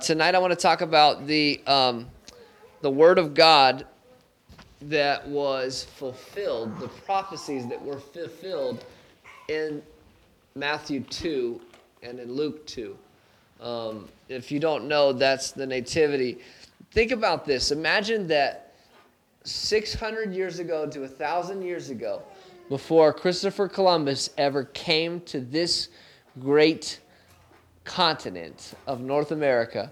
Tonight, I want to talk about the um, the Word of God that was fulfilled, the prophecies that were fulfilled in Matthew 2 and in Luke 2. Um, if you don't know, that's the Nativity. Think about this. Imagine that 600 years ago to 1,000 years ago, before Christopher Columbus ever came to this great continent of North America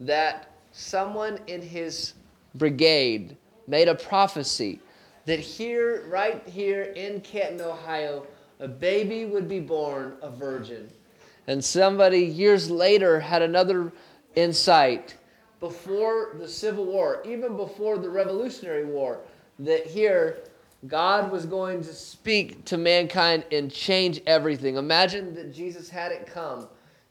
that someone in his brigade made a prophecy that here, right here in Canton, Ohio, a baby would be born a virgin. And somebody years later had another insight before the Civil War, even before the Revolutionary War, that here God was going to speak to mankind and change everything. Imagine that Jesus hadn't come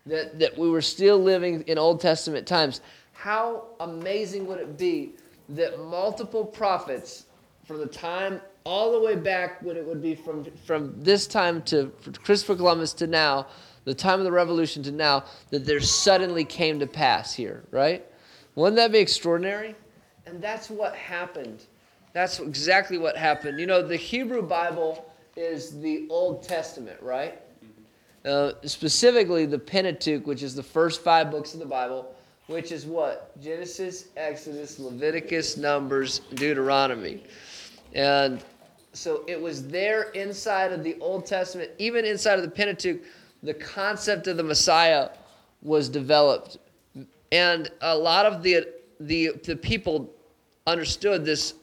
that, that we were still living in Old Testament times, how amazing would it be that multiple prophets from the time all the way back when it would be from, from this time to Christopher Columbus to now, the time of the revolution to now, that there suddenly came to pass here, right? Wouldn't that be extraordinary? And that's what happened. That's exactly what happened. You know, the Hebrew Bible is the Old Testament, right? Uh, specifically the Pentateuch, which is the first five books of the Bible, which is what? Genesis, Exodus, Leviticus, Numbers, Deuteronomy. And so it was there inside of the Old Testament, even inside of the Pentateuch, the concept of the Messiah was developed. And a lot of the, the, the people understood this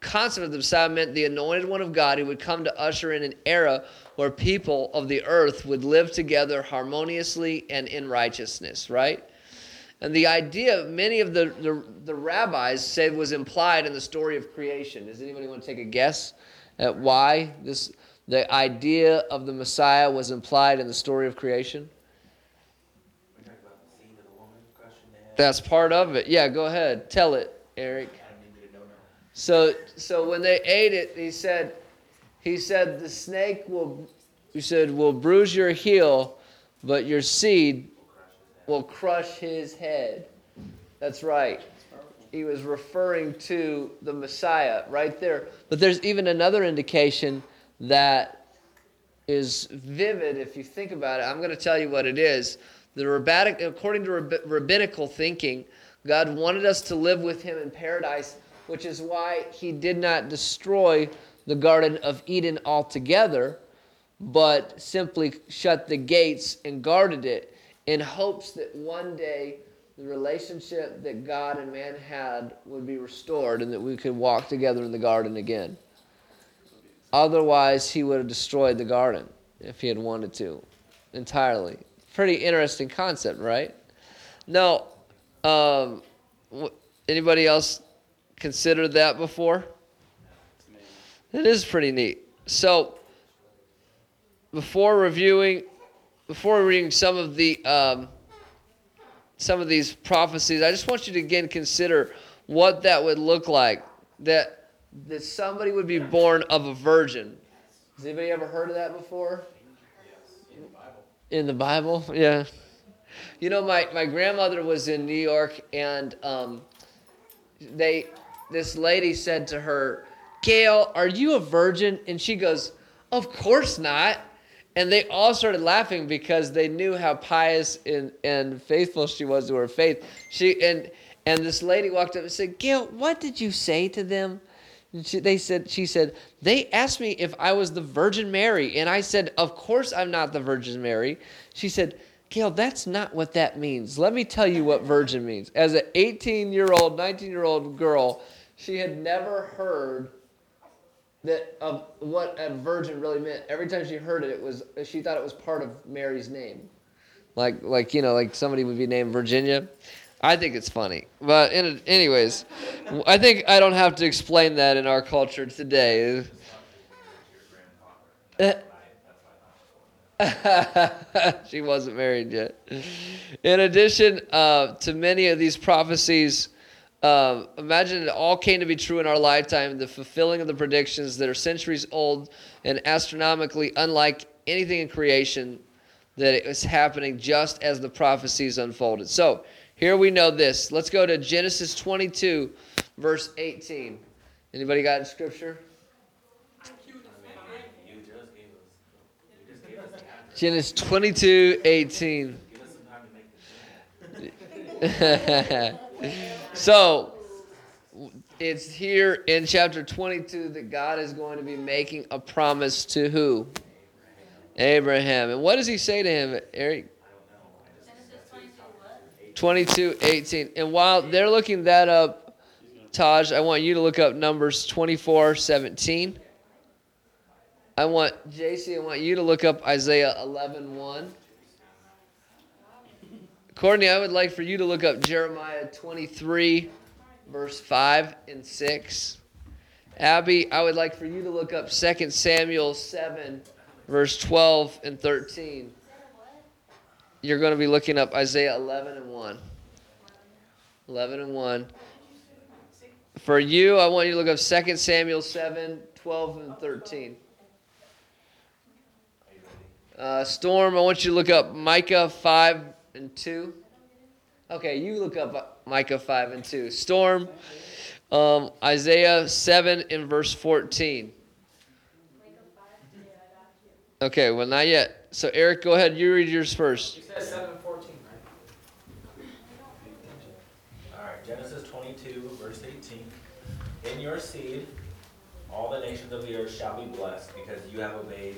concept of the Messiah meant the anointed one of God who would come to usher in an era where people of the earth would live together harmoniously and in righteousness, right? And the idea, many of the, the, the, rabbis said was implied in the story of creation. Does anybody want to take a guess at why this, the idea of the Messiah was implied in the story of creation? That's part of it. Yeah, go ahead. Tell it, Eric. So, so when they ate it, he said, he said, the snake will, he said, will bruise your heel, but your seed will crush his head. That's right. He was referring to the Messiah right there. But there's even another indication that is vivid if you think about it. I'm going to tell you what it is. The rabbinic, according to rabbinical thinking, God wanted us to live with Him in paradise, which is why He did not destroy the Garden of Eden altogether, but simply shut the gates and guarded it in hopes that one day the relationship that God and man had would be restored and that we could walk together in the garden again. Otherwise, he would have destroyed the garden if he had wanted to entirely. Pretty interesting concept, right? Now, um, anybody else considered that before? It is pretty neat. So, before reviewing, before reading some of the um, some of these prophecies, I just want you to again consider what that would look like. That that somebody would be born of a virgin. Has anybody ever heard of that before? Yes, in the Bible. In the Bible, yeah. You know, my, my grandmother was in New York, and um, they this lady said to her, Gail, are you a virgin? And she goes, Of course not. And they all started laughing because they knew how pious and, and faithful she was to her faith. She and and this lady walked up and said, Gail, what did you say to them? She, they said, she said, they asked me if I was the Virgin Mary. And I said, of course I'm not the Virgin Mary. She said, Gail, that's not what that means. Let me tell you what virgin means. As an 18 year old, 19 year old girl, she had never heard that of what a virgin really meant. Every time she heard it, it was she thought it was part of Mary's name, like like you know like somebody would be named Virginia. I think it's funny, but in, anyways, I think I don't have to explain that in our culture today. she wasn't married yet. In addition uh, to many of these prophecies uh, imagine it all came to be true in our lifetime, the fulfilling of the predictions that are centuries old and astronomically unlike anything in creation, that it was happening just as the prophecies unfolded. So, Here we know this. Let's go to Genesis 22, verse 18. Anybody got in scripture? Genesis 22, 18. so, it's here in chapter 22 that God is going to be making a promise to who? Abraham. And what does he say to him, Eric? 22, 18. And while they're looking that up, Taj, I want you to look up Numbers 24, 17. I want, JC, I want you to look up Isaiah 11, 1. Courtney, I would like for you to look up Jeremiah 23, verse 5 and 6. Abby, I would like for you to look up 2 Samuel 7, verse 12 and 13. You're going to be looking up Isaiah 11 and 1. 11 and 1. For you, I want you to look up 2 Samuel 7, 12 and 13. Uh, Storm, I want you to look up Micah 5 and 2. Okay, you look up Micah 5 and 2. Storm, um, Isaiah 7 and verse 14. Okay, well, not yet. So, Eric, go ahead. You read yours first. You said 7 14, right? All right, Genesis 22, verse 18. In your seed, all the nations of the earth shall be blessed because you have obeyed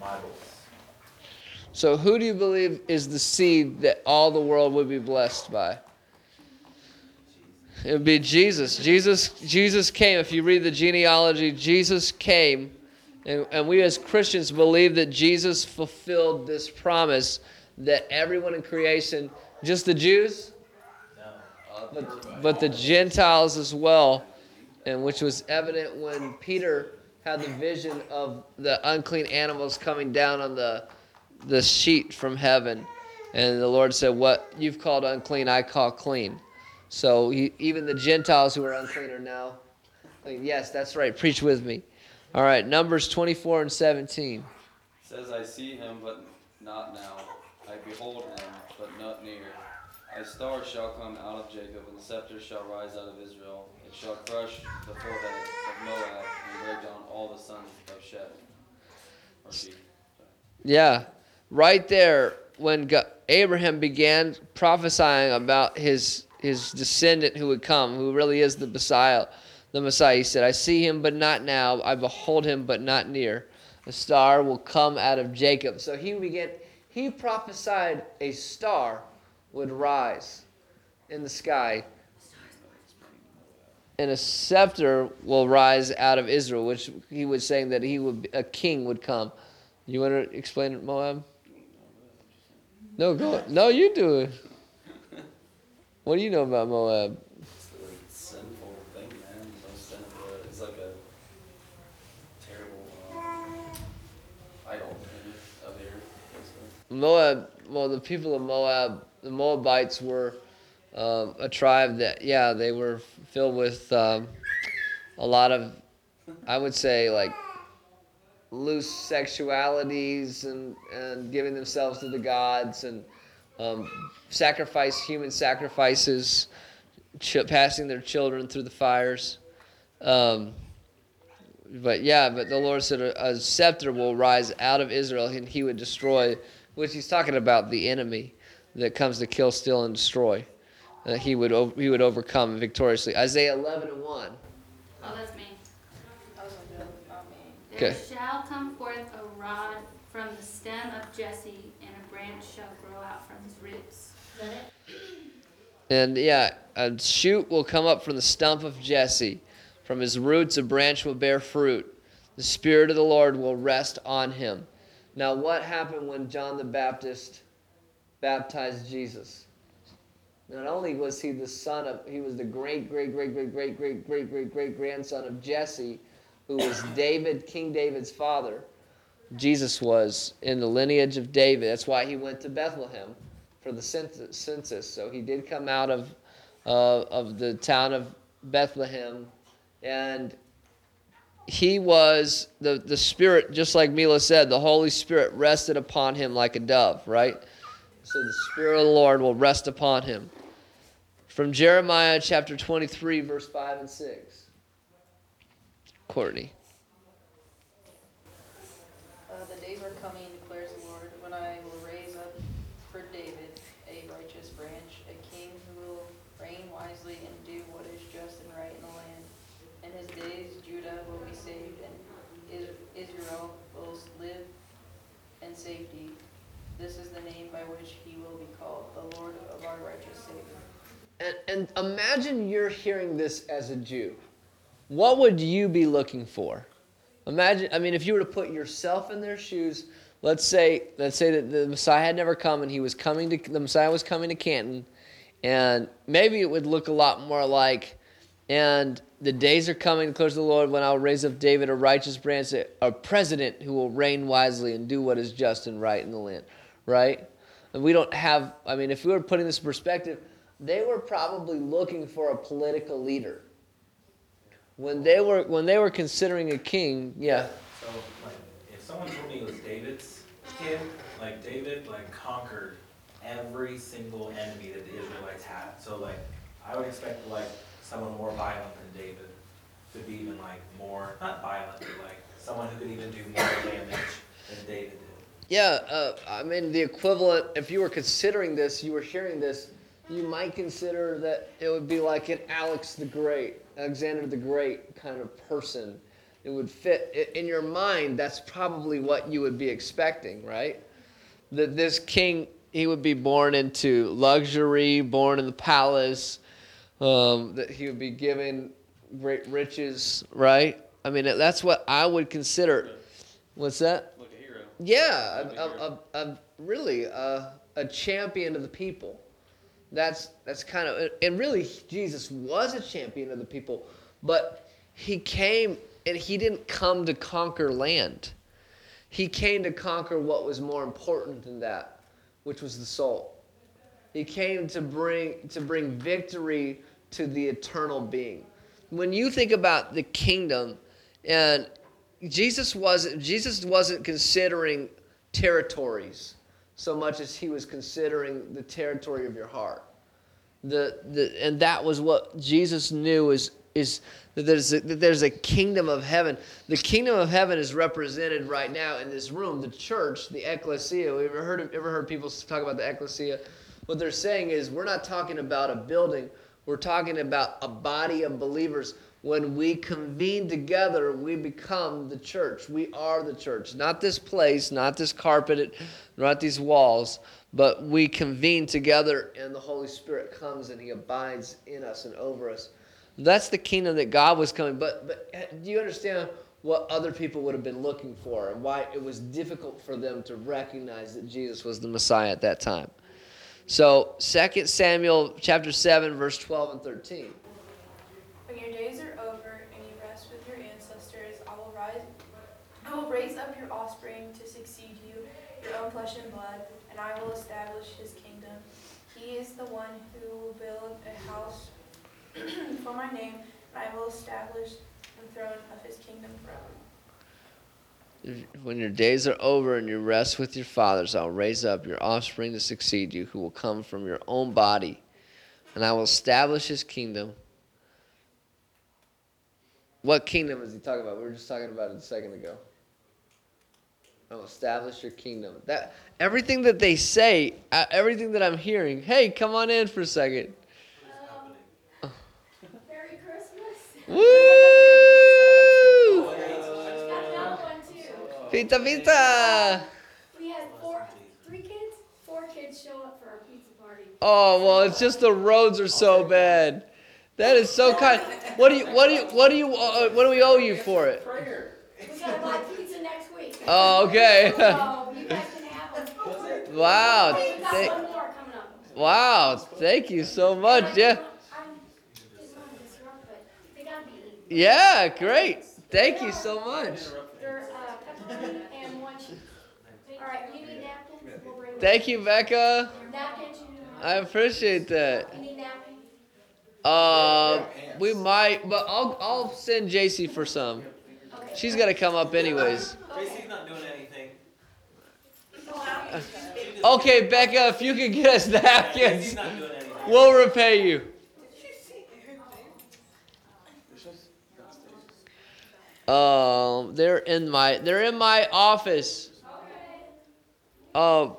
my voice. So, who do you believe is the seed that all the world would be blessed by? It would be Jesus. Jesus, Jesus came. If you read the genealogy, Jesus came, and, and we as Christians believe that Jesus fulfilled this promise that everyone in creation, just the Jews, but, but the Gentiles as well, and which was evident when Peter had the vision of the unclean animals coming down on the the sheet from heaven. And the Lord said, What you've called unclean, I call clean. So he, even the Gentiles who are unclean are now clean. Yes, that's right. Preach with me. All right, Numbers 24 and 17. It says, I see him, but not now. I behold him, but not near. A star shall come out of Jacob, and the scepter shall rise out of Israel. It shall crush the forehead of Moab, and break down all the sons of Sheth. Yeah, right there when God, Abraham began prophesying about his his descendant who would come, who really is the Messiah, the Messiah. He said, "I see him, but not now. I behold him, but not near. A star will come out of Jacob." So he began. He prophesied a star would rise in the sky, and a scepter will rise out of Israel, which he was saying that he would a king would come. You want to explain it, Moab? No, go. No, you do it. What do you know about Moab? It's a like, sinful thing, man. It's like a terrible uh, idol of basically. Moab. Well, the people of Moab, the Moabites were um, a tribe that, yeah, they were filled with um, a lot of, I would say, like loose sexualities and, and giving themselves to the gods and um, sacrifice human sacrifices, ch- passing their children through the fires. Um, but yeah, but the Lord said a, a scepter will rise out of Israel and he would destroy, which he's talking about the enemy that comes to kill, steal, and destroy. Uh, he would o- he would overcome victoriously. Isaiah 11 and 1. Oh, that's me. Shall come forth a rod from the stem of Jesse, and a branch shall grow out from his roots. Is that it? And yeah, a shoot will come up from the stump of Jesse. From his roots, a branch will bear fruit. The Spirit of the Lord will rest on him. Now, what happened when John the Baptist baptized Jesus? Not only was he the son of, he was the great, great, great, great, great, great, great, great, great grandson of Jesse, who was David, King David's father. Jesus was in the lineage of David. That's why he went to Bethlehem for the census. So he did come out of, uh, of the town of Bethlehem. And he was, the, the Spirit, just like Mila said, the Holy Spirit rested upon him like a dove, right? So the Spirit of the Lord will rest upon him. from Jeremiah chapter 23, verse 5 and 6. Courtney. Uh, the days are coming, declares the Lord, when I will raise up for David a righteous branch, a king who will reign wisely and do what is just and right in the land. In his days, Judah will be saved, and Israel will live in safety. This is the name by which he will be called, the Lord of our righteous Savior. And, and imagine you're hearing this as a Jew. What would you be looking for? Imagine, I mean, if you were to put yourself in their shoes, let's say, let's say that the Messiah had never come and he was coming to, the Messiah was coming to Canton, and maybe it would look a lot more like, and the days are coming, declares the Lord, when I'll raise up David a righteous branch, a- a president who will reign wisely and do what is just and right in the land, right? And we don't have, I mean, if we were putting this in perspective, they were probably looking for a political leader. When they were when they were considering a king, yeah. So, like, if someone told me it was David's kid, like, David, like, conquered every single enemy that the Israelites had. So, like, I would expect, like, someone more violent than David to be even, like, more, not violent, but, like, someone who could even do more damage than David did. Yeah, uh, I mean the equivalent. If you were considering this, you were hearing this, you might consider that it would be like an Alex the Great, Alexander the Great kind of person. It would fit in your mind. That's probably what you would be expecting, right? That this king, he would be born into luxury, born in the palace. Um, that he would be given great riches, right? I mean, that's what I would consider. What's that? Like a hero. Yeah, a, a, a, really a, a champion of the people. That's that's kind of and really Jesus was a champion of the people, but he came and he didn't come to conquer land. He came to conquer what was more important than that, which was the soul. He came to bring to bring victory to the eternal being. When you think about the kingdom and Jesus wasn't Jesus wasn't considering territories so much as he was considering the territory of your heart. The, the and that was what Jesus knew is is that there's a, that there's a kingdom of heaven. The kingdom of heaven is represented right now in this room. The church, the ecclesia. We ever heard ever heard people talk about the ecclesia? What they're saying is we're not talking about a building. We're talking about a body of believers. When we convene together, we become the church. We are the church. Not this place, not this carpet, not these walls, but we convene together and the Holy Spirit comes and He abides in us and over us. That's the kingdom that God was coming. But, but do you understand what other people would have been looking for and why it was difficult for them to recognize that Jesus was the Messiah at that time? So, 2 Samuel chapter 7, verse 12 and 13. When your days are over and you rest with your ancestors, I will rise I will raise up your offspring to succeed you, your own flesh and blood, and I will establish his kingdom. He is the one who will build a house for my name, and I will establish the throne of his kingdom forever. When your days are over and you rest with your fathers, I'll raise up your offspring to succeed you, who will come from your own body, and I will establish his kingdom. What kingdom is he talking about? We were just talking about it a second ago. I'll establish your kingdom. That everything that they say, uh, everything that I'm hearing. Hey, come on in for a second. oh Merry Christmas. Woo! Pizza, pizza. We had four, three kids, four kids show up for our pizza party. Oh well, it's just the roads are so bad. That is so kind. What do you what do you what do you uh, what do we owe you for it? We gotta buy pizza next week. Oh okay. So you guys can have them. wow. We got Thank, one more coming up. wow. Thank you so much. Yeah. I'm just gonna disrupt, but they gotta be eaten. Yeah. Great. Thank you so much. They're, uh, pepperoni and one cheese. All right, you need napkins? We'll bring them. Thank you, Becca. I appreciate that. Uh, we might, but I'll I'll send JC for some. She's gonna come up anyways. Okay, Becca, if you could get us napkins, we'll repay you. Um, uh, they're in my they're in my office. Um, uh, all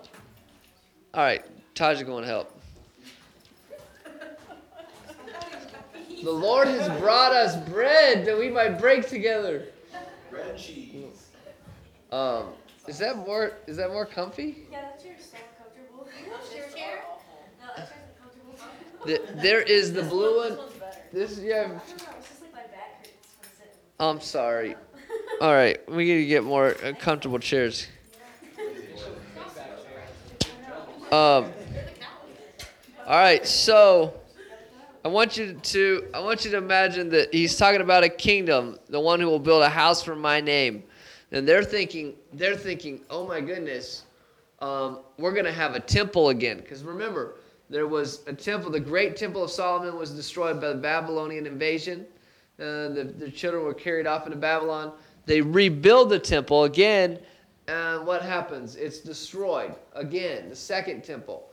right, Taja, going to help. The Lord has brought us bread that we might break together. Bread and cheese. Um, is that more is that more comfy? Yeah, that's your so comfortable. your It's chair? awful. No, that's your comfortable. The, there is the blue This one. one's better. This yeah. I don't know, it's just like my back hurts from sitting. I'm sorry. All right, we need to get more uh, comfortable chairs. Um. All right, so I want you to I want you to imagine that he's talking about a kingdom, the one who will build a house for my name, and they're thinking they're thinking, oh my goodness, um, we're gonna have a temple again. Because remember, there was a temple. The great temple of Solomon was destroyed by the Babylonian invasion. Uh, the, the children were carried off into Babylon. They rebuild the temple again, and what happens? It's destroyed again. The second temple.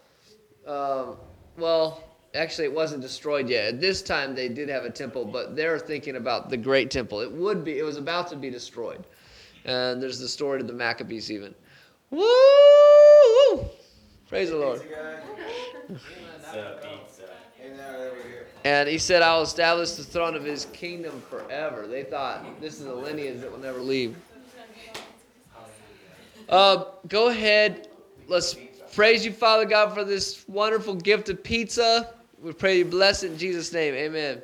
Um, well, actually, it wasn't destroyed yet. At this time, they did have a temple, but they're thinking about the great temple. It would be. It was about to be destroyed. And there's the story of the Maccabees, even. Woo! Praise the Lord. Pizza, pizza. And he said, I'll establish the throne of his kingdom forever. They thought this is a lineage that will never leave. Uh, go ahead. Let's praise you, Father God, for this wonderful gift of pizza. We pray you bless it in Jesus' name. Amen.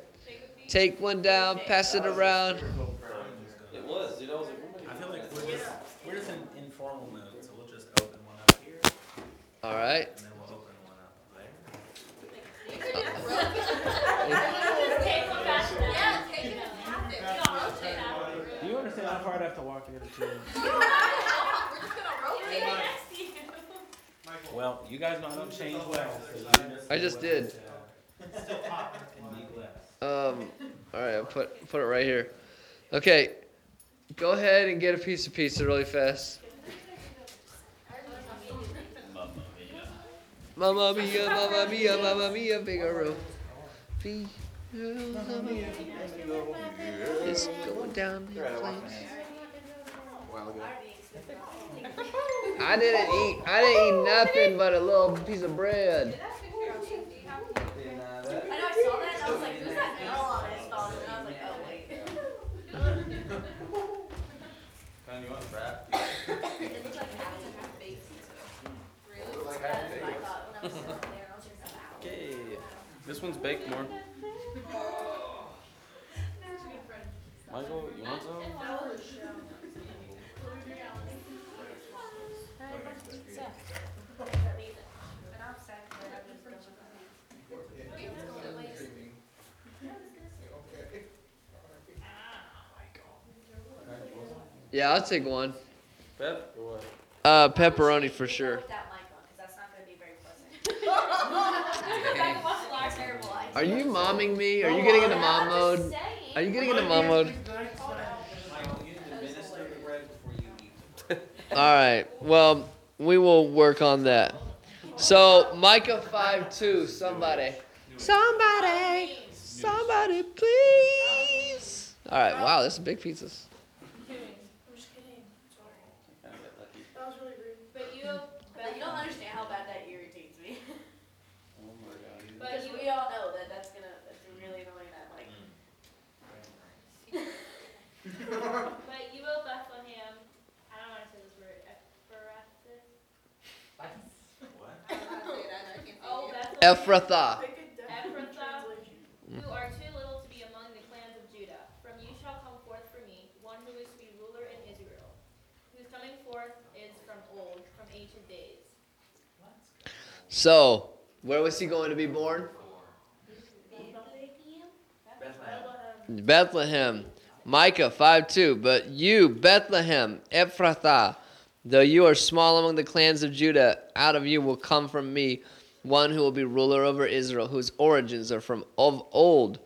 Take one down, pass it around. It was, dude. I was like, I feel like we're just, we're just in informal mode, so we'll just open one up here, All right. and then we'll open one up there. Do you understand how far I'd have to walk to get a chair? Well, you guys know how to change well, so you. I just did. Um, all right, I'll put put it right here. Okay, go ahead and get a piece of pizza really fast. Mamma mia, mamma mia, mamma mia, Figaro. Figaro. It's going down in flames. I didn't eat. I didn't eat nothing but a little piece of bread. I know I saw that and I was like, who's that girl on his phone? And I was like, oh wait. Kind of, you want a wrap? It looked like half and half baked pizza. Really? That's what I thought when I was sitting there. I was just like, wow. Okay. This one's baked more. Michael, you want some? Yeah, I'll take one. Pep or what? Uh, pepperoni for sure. Put that mic on, 'cause that's not gonna be very pleasant. Terrible idea. Are you momming me? Are you getting into mom mode? Are you getting into mom mode? Michael, you need to administer the bread before you eat. All right. Well, we will work on that. So Micah five two. Somebody. Somebody. Somebody, please. All right. Wow, this is big pizzas. I'm just kidding. Sorry. Kinda get lucky. That was really rude. But you, But you don't understand how bad that irritates me. Oh my god. but Because you, we all know that that's gonna, that's really annoying that like. but you will Bethlehem. I don't want to say this word. Ephrathah. What? Oh, Bethlehem. Ephrathah. Pick Ephrathah. Who are too little to be among the clans of Judah. From you shall come forth for me one who is to be ruler in Israel, whose coming forth is from old, from ancient days. So, where was he going to be born? Bethlehem. Bethlehem. Micah 5 2. But you, Bethlehem, Ephrathah, though you are small among the clans of Judah, out of you will come from me one who will be ruler over Israel, whose origins are from of old,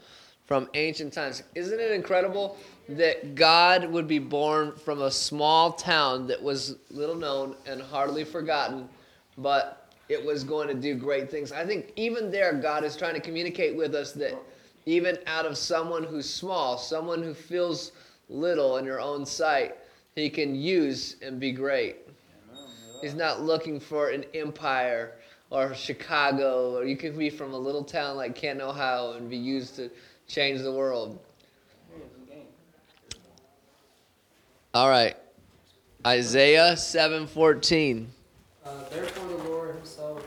from ancient times. Isn't it incredible that God would be born from a small town that was little known and hardly forgotten, but it was going to do great things? I think even there, God is trying to communicate with us that even out of someone who's small, someone who feels little in your own sight, he can use and be great. He's not looking for an empire or Chicago, or you could be from a little town like Canton, Ohio, and be used to change the world. All right, Isaiah seven fourteen. Uh, therefore the Lord himself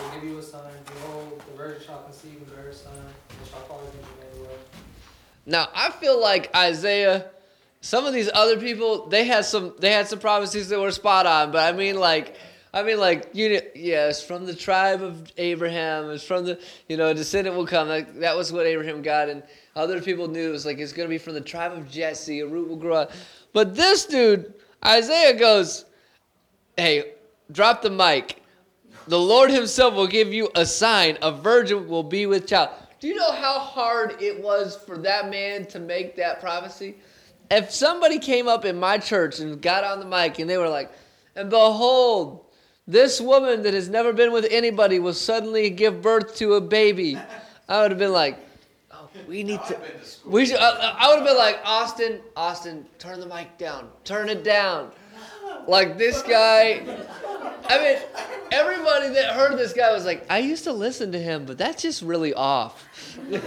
will give you a sign. Behold, the virgin shall conceive and bear a son, and shall call his name Emmanuel. Now I feel like Isaiah. Some of these other people, they had some, they had some prophecies that were spot on. But I mean, like, I mean, like, you know, yeah, from the tribe of Abraham. It's from the, you know, a descendant will come. Like, that was what Abraham got, and other people knew it was like it's gonna be from the tribe of Jesse. A root will grow out. But this dude, Isaiah goes, "Hey, drop the mic. The Lord Himself will give you a sign. A virgin will be with child." Do you know how hard it was for that man to make that prophecy? If somebody came up in my church and got on the mic and they were like, "And behold, this woman that has never been with anybody will suddenly give birth to a baby," I would have been like, "Oh, we need to." We should, I would have been like, Austin, Austin, turn the mic down, turn it down. Like this guy, I mean, everybody that heard this guy was like, I used to listen to him, but that's just really off. like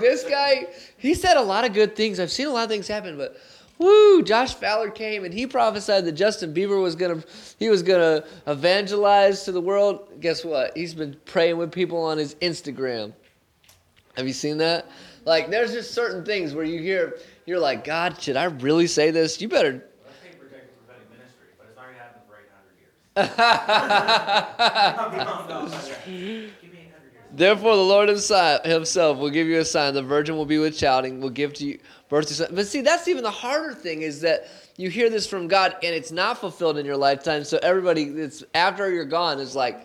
this guy, he said a lot of good things. I've seen a lot of things happen, but woo, Josh Fowler came and he prophesied that Justin Bieber was gonna he was gonna evangelize to the world. Guess what? He's been praying with people on his Instagram. Have you seen that? Like there's just certain things where you hear you're like, God, should I really say this? You better Let's take protected prophetic ministry, but it's not gonna happen for eight hundred years. Beyond that. Give me eight hundred years. Therefore, the Lord himself, himself will give you a sign. The virgin will be with shouting, will give to you But see, that's even the harder thing is that you hear this from God and it's not fulfilled in your lifetime. So everybody that's after you're gone is like,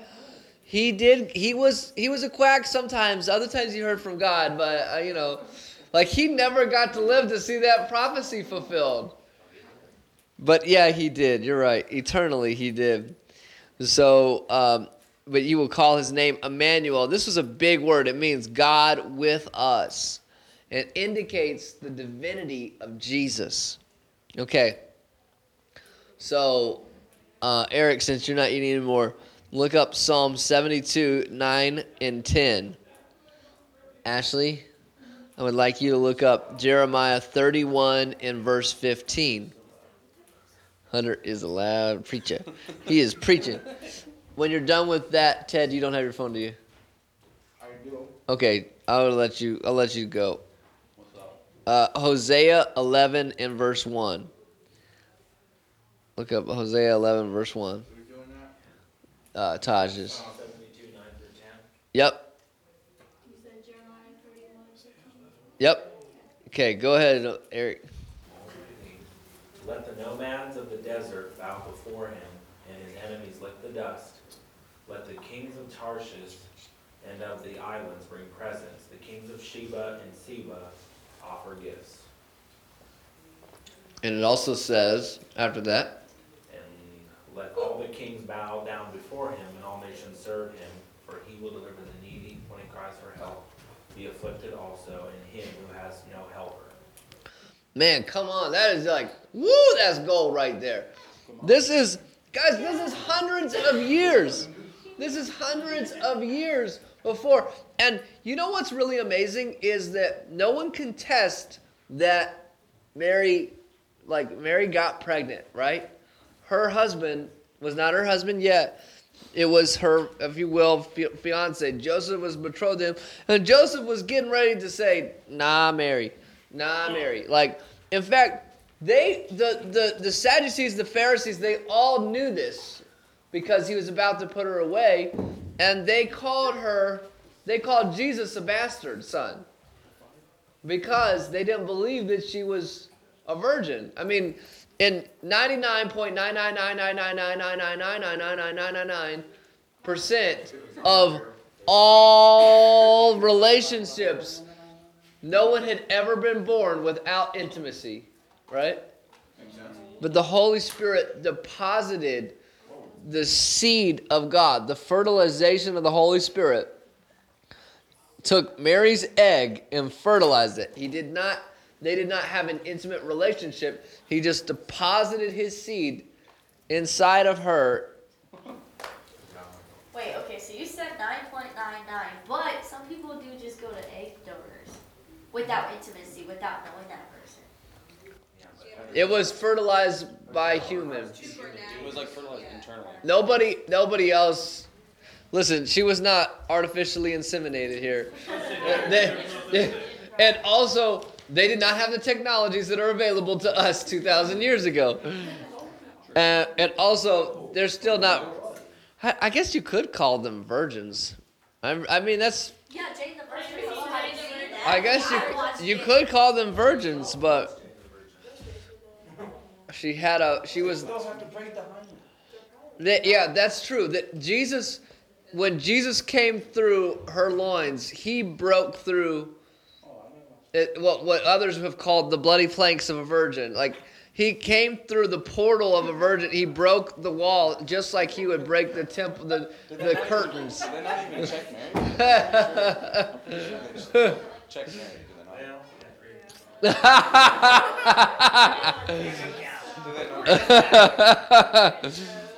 he did. He was. He was a quack sometimes. Other times you heard from God, but uh, you know, like he never got to live to see that prophecy fulfilled. But yeah, he did. You're right. Eternally, he did. So, um, but you will call his name Emmanuel. This was a big word. It means God with us. It indicates the divinity of Jesus. Okay. So, uh, Eric, since you're not eating anymore, look up Psalm 72, 9 and 10. Ashley, I would like you to look up Jeremiah 31 and verse 15. Hunter is a loud preacher. He is preaching. When you're done with that, Ted, you don't have your phone, do you? I do. Okay, I'll let you. I'll let you go. What's up? Uh, Hosea 11 and verse 1. Look up Hosea 11 verse 1. Are we doing that? Uh, Taj is. Psalm seventy-two, nine through ten. Yep. You said Jeremiah thirty-one, fifteen? Yep. Okay, go ahead, Eric. Let the nomads of the desert bow before him, and his enemies lick the dust. Let the kings of Tarshish and of the islands bring presents. The kings of Sheba and Seba offer gifts. And it also says after that, And let all the kings bow down before him, and all nations serve him. For he will deliver the needy when he cries for help, the afflicted also, and him who has no helper. man, come on, that is like, woo, that's gold right there. This is, guys, this is hundreds of years. This is hundreds of years before. And you know what's really amazing is that no one can test that Mary, like, Mary got pregnant, right? Her husband was not her husband yet. It was her, if you will, fiance. Joseph was betrothed him. And Joseph was getting ready to say, nah, Mary. Nah, Mary. Like, in fact, they, the, the, the Sadducees, the Pharisees, they all knew this because he was about to put her away. And they called her, they called Jesus a bastard son because they didn't believe that she was a virgin. I mean, in 99.9999999999999 percent of all relationships, no one had ever been born without intimacy, right? But the Holy Spirit deposited the seed of God, the fertilization of the Holy Spirit, took Mary's egg and fertilized it. He did not They did not have an intimate relationship. He just deposited his seed inside of her. Wait, okay, so you said 9.99, but some people do just go to egg donors without intimacy, without knowing that person. It was fertilized by humans. It was like fertilized internally. Nobody, nobody else. Listen, she was not artificially inseminated here. They- they- and also, they did not have the technologies that are available to us 2,000 years ago. Uh, and also, they're still not. I, I guess you could call them virgins. I, I mean, that's. Yeah, Jane the Virgin. I've seen that. I guess you you could call them virgins, but she had a she was. That, yeah, that's true. That Jesus, when Jesus came through her loins, he broke through. It, what what others have called the bloody planks of a virgin. Like he came through the portal of a virgin. He broke the wall just like he would break the temple, the the curtains. Do they not even check marriage? check marriage, do they not? Well, Do they not? Do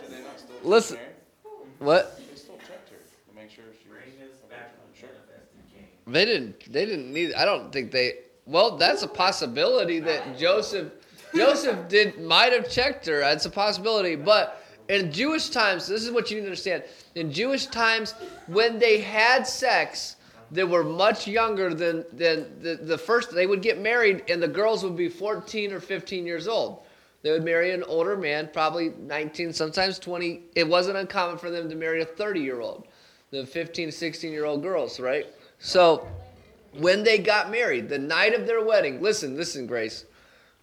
they not still Listen. check marriage? what? They still checked her to make sure she was. bring this back on Sure. manifested king. They didn't. They didn't need. I don't think they. Well, that's a possibility that Joseph, Joseph did might have checked her. It's a possibility. But in Jewish times, this is what you need to understand. In Jewish times, when they had sex, they were much younger than than the, the first. They would get married, and the girls would be 14 or 15 years old. They would marry an older man, probably 19, sometimes 20. It wasn't uncommon for them to marry a 30 year old, the 15, 16 year old girls, right? So when they got married, the night of their wedding, listen, listen, Grace.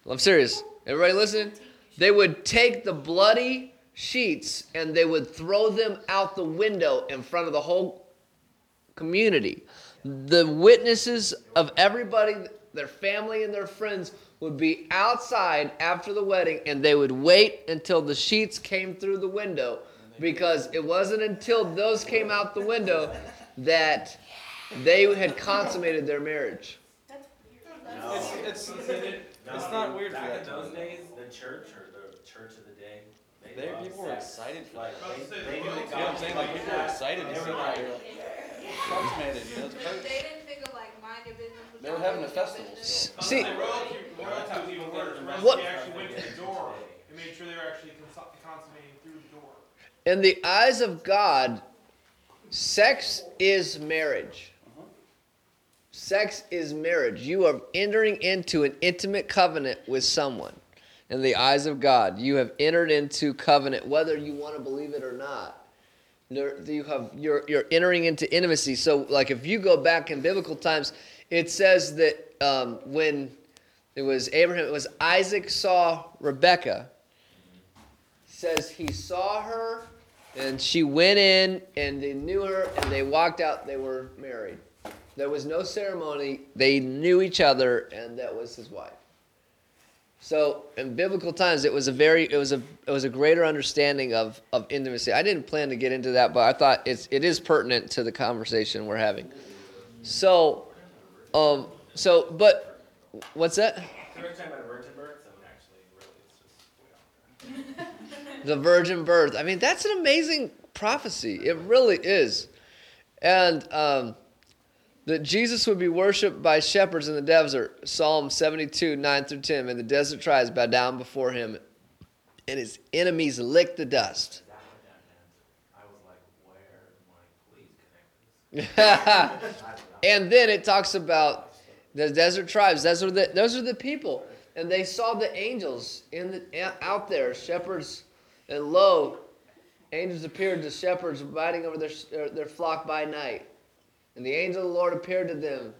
I'm serious. Everybody listen. They would take the bloody sheets and they would throw them out the window in front of the whole community. The witnesses of everybody, their family and their friends, would be outside after the wedding and they would wait until the sheets came through the window because it wasn't until those came out the window that they had consummated their marriage. It's, it's, No, it's not weird for Back that in those be. days, the church or the church of the day, they They, loved people were sex. excited for Like, they, they knew that You know what I'm saying? Like people were excited to see that. like, They're like, consummated, you know, it's perfect. They didn't think of like mind your business. They were having a festival business. still. See, royalty, royalty was even worse. The What- They actually went to the door and made sure they were actually cons- consummating through the door. in the eyes of God, sex is marriage. Sex is marriage. You are entering into an intimate covenant with someone. In the eyes of God, you have entered into covenant, whether you want to believe it or not. You have you're you're entering into intimacy. So, like if you go back in biblical times, it says that um, when it was Abraham, it was Isaac saw Rebecca. Says he saw her, and she went in, and they knew her, and they walked out. They were married. There was no ceremony. They knew each other, and that was his wife. So in biblical times, it was a very, it was a, it was a greater understanding of of intimacy. I didn't plan to get into that, but I thought it's it is pertinent to the conversation we're having. So, um, so but what's that? they were talking about virgin birth, so actually, really, it's just way off. the virgin birth. I mean, that's an amazing prophecy. It really is. And um, that Jesus would be worshipped by shepherds in the desert. Psalm 72, 9 through 10. And the desert tribes bow down before him, and his enemies lick the dust. That what that meant. I was like, where, I'm like, please connect this. and then it talks about the desert tribes. Those are the those are the people, and they saw the angels in the out there, shepherds, and lo, angels appeared to shepherds riding over their- their flock by night, and the angel of the Lord appeared to them.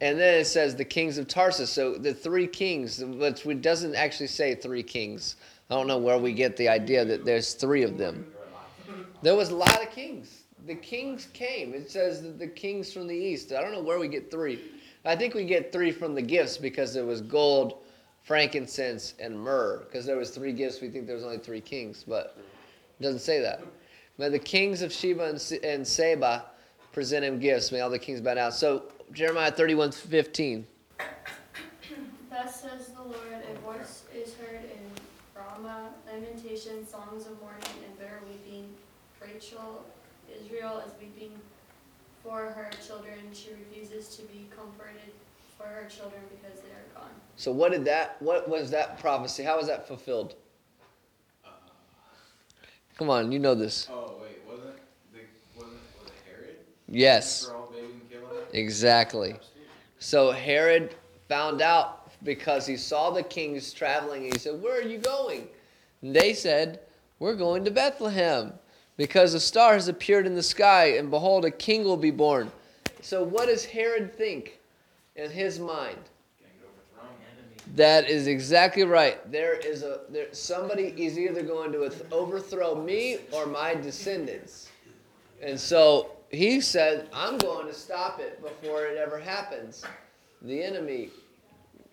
And then it says the kings of Tarsus. So the three kings, which it doesn't actually say three kings. I don't know where we get the idea that there's three of them. There was a lot of kings. The kings came. It says that the kings from the east. I don't know where we get three. I think we get three from the gifts because there was gold, frankincense, and myrrh. Because there was three gifts, we think there was only three kings, but it doesn't say that. But the kings of Sheba and, Se- and Seba present him gifts. May all the kings bow down. So Jeremiah 31 15. Thus says the Lord, a voice is heard in Ramah, lamentation, songs of mourning, and bitter weeping. Rachel, Israel is weeping for her children. She refuses to be comforted for her children because they are gone. So what did that what was that prophecy? How was that fulfilled? Come on, you know this. Oh wait, wasn't the wasn't was it Herod? Yes. For all babies and killing them? Exactly. So Herod found out because he saw the kings traveling he said, Where are you going? And they said, We're going to Bethlehem because a star has appeared in the sky, and behold, a king will be born. So, what does Herod think in his mind? That is exactly right. There is a there somebody is either going to overthrow me or my descendants. And so he said, I'm going to stop it before it ever happens. The enemy.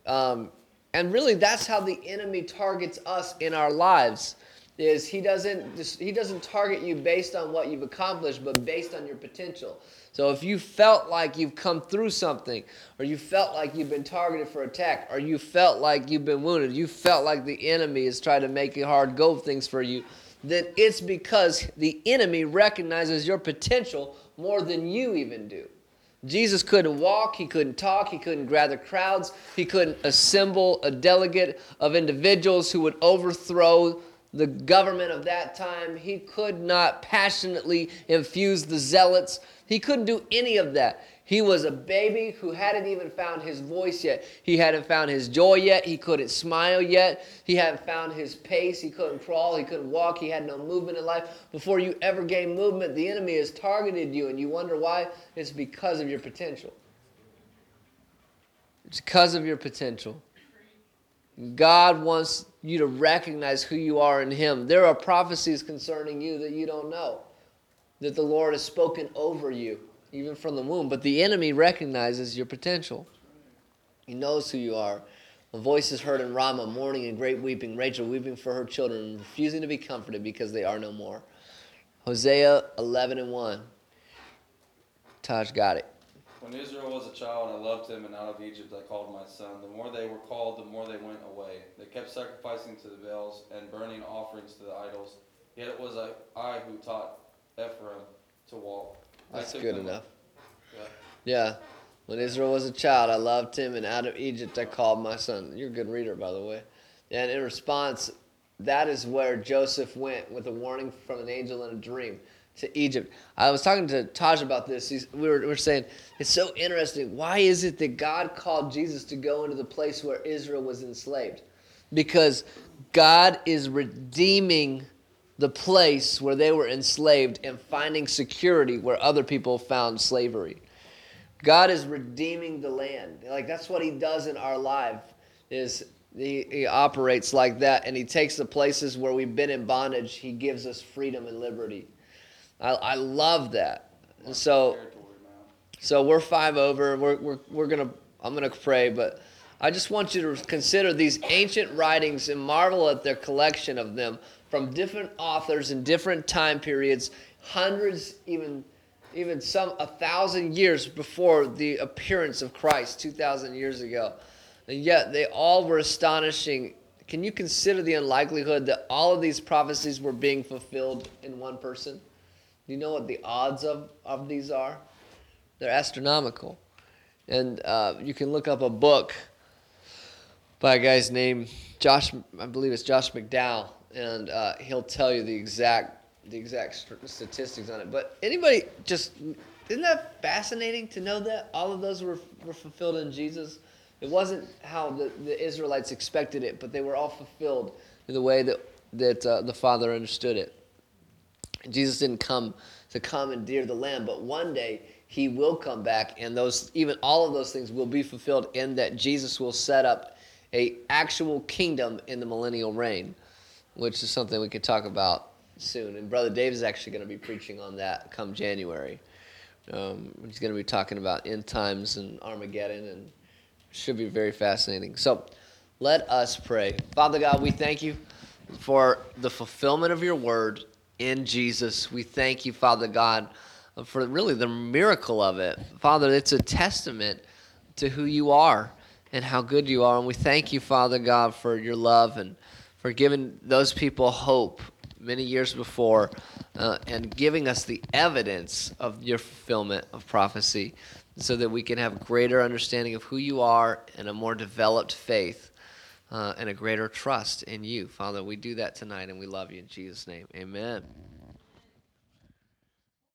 Um, and really, that's how the enemy targets us in our lives. Is he doesn't he doesn't target you based on what you've accomplished, but based on your potential. So if you felt like you've come through something, or you felt like you've been targeted for attack, or you felt like you've been wounded, you felt like the enemy is trying to make it hard go things for you, then it's because the enemy recognizes your potential more than you even do. Jesus couldn't walk, he couldn't talk, he couldn't gather crowds, he couldn't assemble a delegate of individuals who would overthrow the government of that time. He could not passionately infuse the zealots. He couldn't do any of that. He was a baby who hadn't even found his voice yet. He hadn't found his joy yet. He couldn't smile yet. He hadn't found his pace. He couldn't crawl. He couldn't walk. He had no movement in life. Before you ever gain movement, the enemy has targeted you, and you wonder why? It's because of your potential. It's because of your potential. God wants you to recognize who you are in Him. There are prophecies concerning you that you don't know, that the Lord has spoken over you, even from the womb. But the enemy recognizes your potential. He knows who you are. A voice is heard in Ramah, mourning and great weeping, Rachel weeping for her children, refusing to be comforted because they are no more. Hosea 11 and 1. Taj got it. When Israel was a child, I loved him, and out of Egypt I called my son. The more they were called, the more they went away. They kept sacrificing to the Baals and burning offerings to the idols. Yet it was I, I who taught Ephraim to walk. That's good enough. Yeah. Yeah. When Israel was a child, I loved him, and out of Egypt I called my son. You're a good reader, by the way. And in response, that is where Joseph went with a warning from an angel in a dream to Egypt. I was talking to Taj about this. He's, we, were, we were saying, it's so interesting. Why is it that God called Jesus to go into the place where Israel was enslaved? Because God is redeeming the place where they were enslaved and finding security where other people found slavery. God is redeeming the land. Like that's what He does in our life. Is he, he operates like that, and He takes the places where we've been in bondage. He gives us freedom and liberty. I, I love that. And so, so we're five over. We're, we're, we're gonna. I'm gonna pray, but I just want you to consider these ancient writings and marvel at their collection of them from different authors in different time periods, hundreds, even even some a thousand years before the appearance of Christ, two thousand years ago, and yet they all were astonishing. Can you consider the unlikelihood that all of these prophecies were being fulfilled in one person? Do you know what the odds of, of these are? They're astronomical. And uh, you can look up a book by a guy's name, Josh, I believe it's Josh McDowell, and uh, he'll tell you the exact the exact statistics on it. But anybody just isn't that fascinating to know that all of those were were fulfilled in Jesus? It wasn't how the, the Israelites expected it, but they were all fulfilled in the way that that uh, the Father understood it. Jesus didn't come to commandeer the land, but one day he will come back, and those even all of those things will be fulfilled in that Jesus will set up a actual kingdom in the millennial reign, which is something we could talk about soon. And Brother Dave is actually going to be preaching on that come January. Um, he's going to be talking about end times and Armageddon, and should be very fascinating. So let us pray. Father God, we thank you for the fulfillment of your word in Jesus. We thank you, Father God, for really the miracle of it. Father, it's a testament to who you are and how good you are. And we thank you, Father God, for your love and for giving those people hope many years before uh, and giving us the evidence of your fulfillment of prophecy so that we can have greater understanding of who you are and a more developed faith uh, and a greater trust in you. Father, we do that tonight and we love you in Jesus' name. Amen.